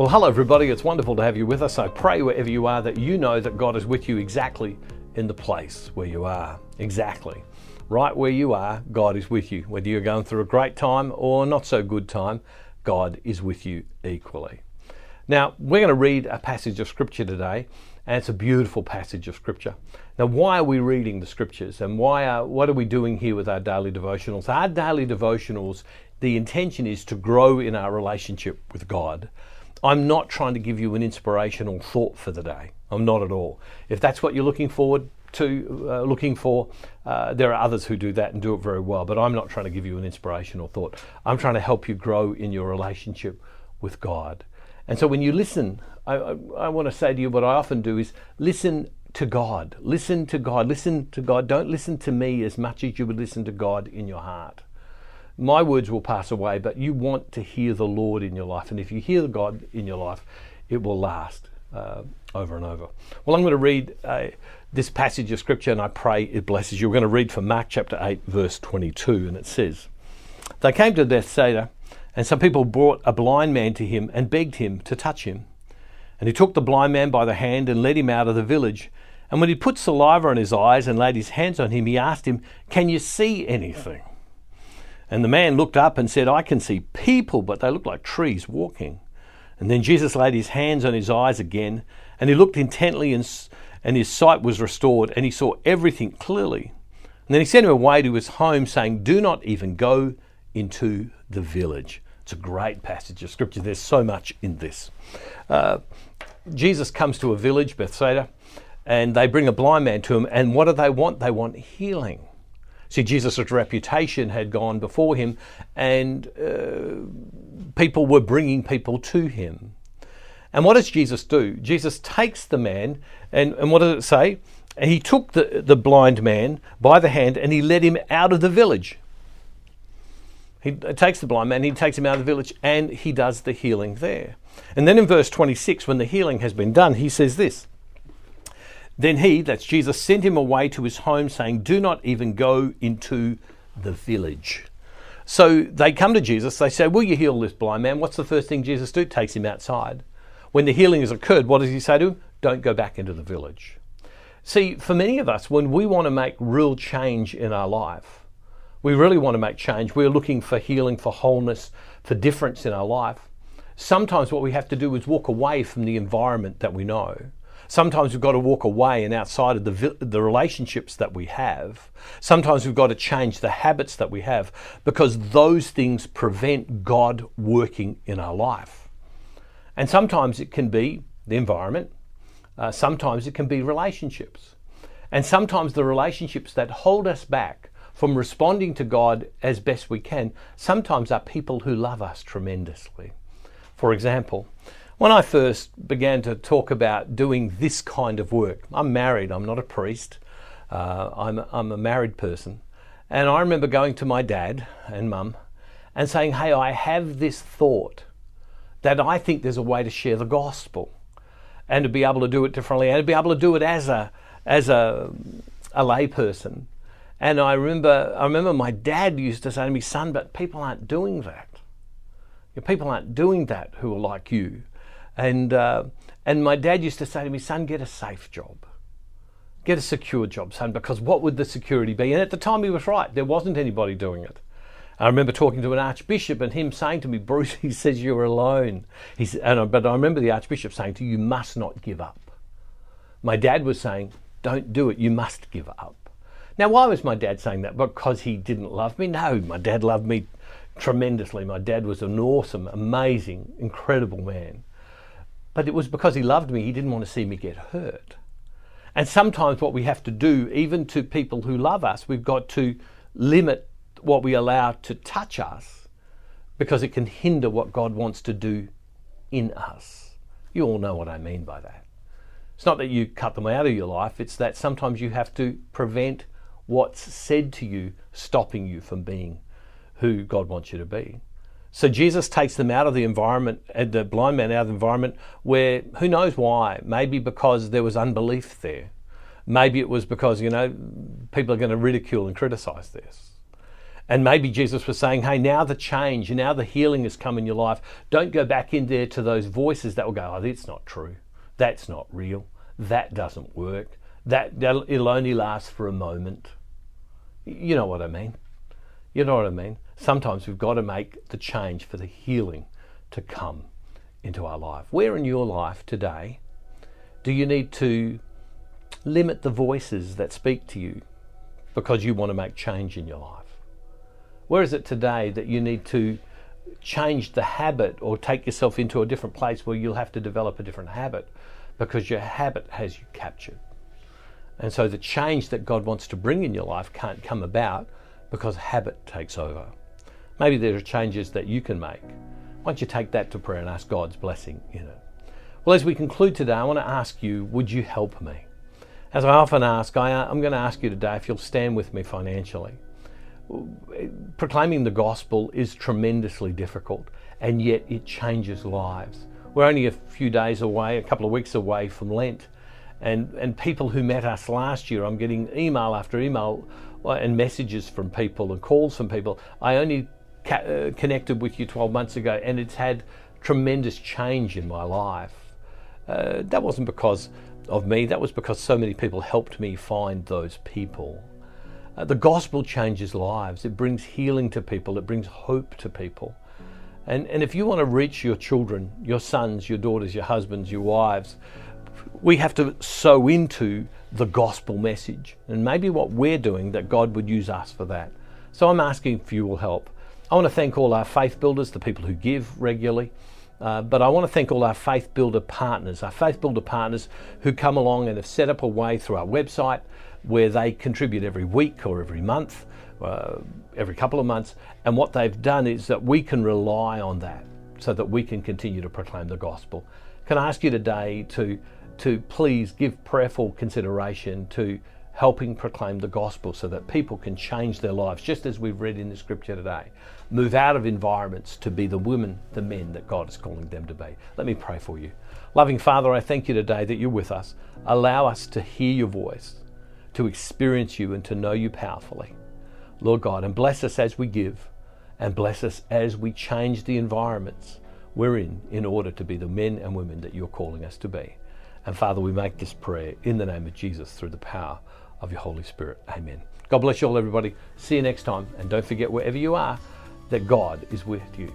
Well, hello, everybody. It's wonderful to have you with us. I pray wherever you are that you know that God is with you exactly in the place where you are. Exactly. Right where you are, God is with you. Whether you're going through a great time or not so good time, God is with you equally. Now, we're going to read a passage of Scripture today, and it's a beautiful passage of Scripture. Now, why are we reading the Scriptures, and why are, what are we doing here with our daily devotionals? Our daily devotionals, the intention is to grow in our relationship with God. I'm not trying to give you an inspirational thought for the day. I'm not at all. If that's what you're looking forward to, uh, looking for, uh, there are others who do that and do it very well. But I'm not trying to give you an inspirational thought. I'm trying to help you grow in your relationship with God. And so when you listen, I, I, I want to say to you what I often do is listen to God. Listen to God. Listen to God. Don't listen to me as much as you would listen to God in your heart my words will pass away, but you want to hear the Lord in your life. And if you hear God in your life, it will last uh, over and over. Well, I'm going to read uh, this passage of Scripture and I pray it blesses you. We're going to read from Mark chapter 8, verse 22, and it says, They came to Bethsaida, and some people brought a blind man to him and begged him to touch him. And he took the blind man by the hand and led him out of the village. And when he put saliva on his eyes and laid his hands on him, he asked him, Can you see anything? And the man looked up and said, I can see people, but they look like trees walking. And then Jesus laid his hands on his eyes again, and he looked intently, and, and his sight was restored, and he saw everything clearly. And then he sent him away to his home, saying, Do not even go into the village. It's a great passage of scripture. There's so much in this. Uh, Jesus comes to a village, Bethsaida, and they bring a blind man to him. And what do they want? They want healing. See, Jesus' reputation had gone before him, and uh, people were bringing people to him. And what does Jesus do? Jesus takes the man, and, and what does it say? He took the, the blind man by the hand and he led him out of the village. He takes the blind man, he takes him out of the village, and he does the healing there. And then in verse 26, when the healing has been done, he says this then he, that's Jesus, sent him away to his home, saying, Do not even go into the village. So they come to Jesus, they say, Will you heal this blind man? What's the first thing Jesus do? Takes him outside. When the healing has occurred, what does he say to him? Don't go back into the village. See, for many of us, when we want to make real change in our life, we really want to make change, we're looking for healing, for wholeness, for difference in our life. Sometimes what we have to do is walk away from the environment that we know Sometimes we've got to walk away and outside of the, the relationships that we have. Sometimes we've got to change the habits that we have because those things prevent God working in our life. And sometimes it can be the environment, uh, sometimes it can be relationships. And sometimes the relationships that hold us back from responding to God as best we can sometimes are people who love us tremendously. For example, when I first began to talk about doing this kind of work, I'm married, I'm not a priest, uh, I'm, I'm a married person. And I remember going to my dad and mum and saying, Hey, I have this thought that I think there's a way to share the gospel and to be able to do it differently and to be able to do it as a, as a, a layperson. And I remember, I remember my dad used to say to me, Son, but people aren't doing that. People aren't doing that who are like you. And, uh, and my dad used to say to me, son, get a safe job. Get a secure job, son, because what would the security be? And at the time, he was right. There wasn't anybody doing it. I remember talking to an archbishop and him saying to me, Bruce, he says, you're alone. He's, and, but I remember the archbishop saying to you, you must not give up. My dad was saying, don't do it, you must give up. Now, why was my dad saying that? Because he didn't love me? No, my dad loved me tremendously. My dad was an awesome, amazing, incredible man. But it was because he loved me, he didn't want to see me get hurt. And sometimes what we have to do, even to people who love us, we've got to limit what we allow to touch us because it can hinder what God wants to do in us. You all know what I mean by that. It's not that you cut them out of your life, it's that sometimes you have to prevent what's said to you stopping you from being who God wants you to be. So Jesus takes them out of the environment, uh, the blind man out of the environment where who knows why? Maybe because there was unbelief there. Maybe it was because, you know, people are going to ridicule and criticize this. And maybe Jesus was saying, hey, now the change, now the healing has come in your life. Don't go back in there to those voices that will go, oh, that's not true. That's not real. That doesn't work. That, it'll only last for a moment. You know what I mean? You know what I mean? Sometimes we've got to make the change for the healing to come into our life. Where in your life today do you need to limit the voices that speak to you because you want to make change in your life? Where is it today that you need to change the habit or take yourself into a different place where you'll have to develop a different habit because your habit has you captured? And so the change that God wants to bring in your life can't come about because habit takes over. Maybe there are changes that you can make. Why don't you take that to prayer and ask God's blessing in it? Well, as we conclude today, I want to ask you would you help me? As I often ask, I, am going to ask you today if you'll stand with me financially. Proclaiming the gospel is tremendously difficult, and yet it changes lives. We're only a few days away, a couple of weeks away from Lent, and, and people who met us last year, I'm getting email after email uh, and messages from people and calls from people. I only uh, connected with you 12 months ago, and it's had tremendous change in my life. Uh, that wasn't because of me, that was because so many people helped me find those people. Uh, the gospel changes lives, it brings healing to people, it brings hope to people. And, and if you want to reach your children, your sons, your daughters, your husbands, your wives, we have to sow into the gospel message. And maybe what we're doing, that God would use us for that. So I'm asking if you will help. I want to thank all our faith builders, the people who give regularly. Uh, but I want to thank all our faith builder partners, our faith builder partners who come along and have set up a way through our website where they contribute every week or every month, uh, every couple of months. And what they've done is that we can rely on that so that we can continue to proclaim the gospel. Can I ask you today to to please give prayerful consideration to helping proclaim the gospel so that people can change their lives, just as we've read in the scripture today. Move out of environments to be the women, the men that God is calling them to be. Let me pray for you. Loving Father, I thank you today that you're with us. Allow us to hear your voice, to experience you, and to know you powerfully. Lord God, and bless us as we give, and bless us as we change the environments we're in in order to be the men and women that you're calling us to be. And Father, we make this prayer in the name of Jesus through the power of your Holy Spirit. Amen. God bless you all, everybody. See you next time. And don't forget, wherever you are, that God is with you.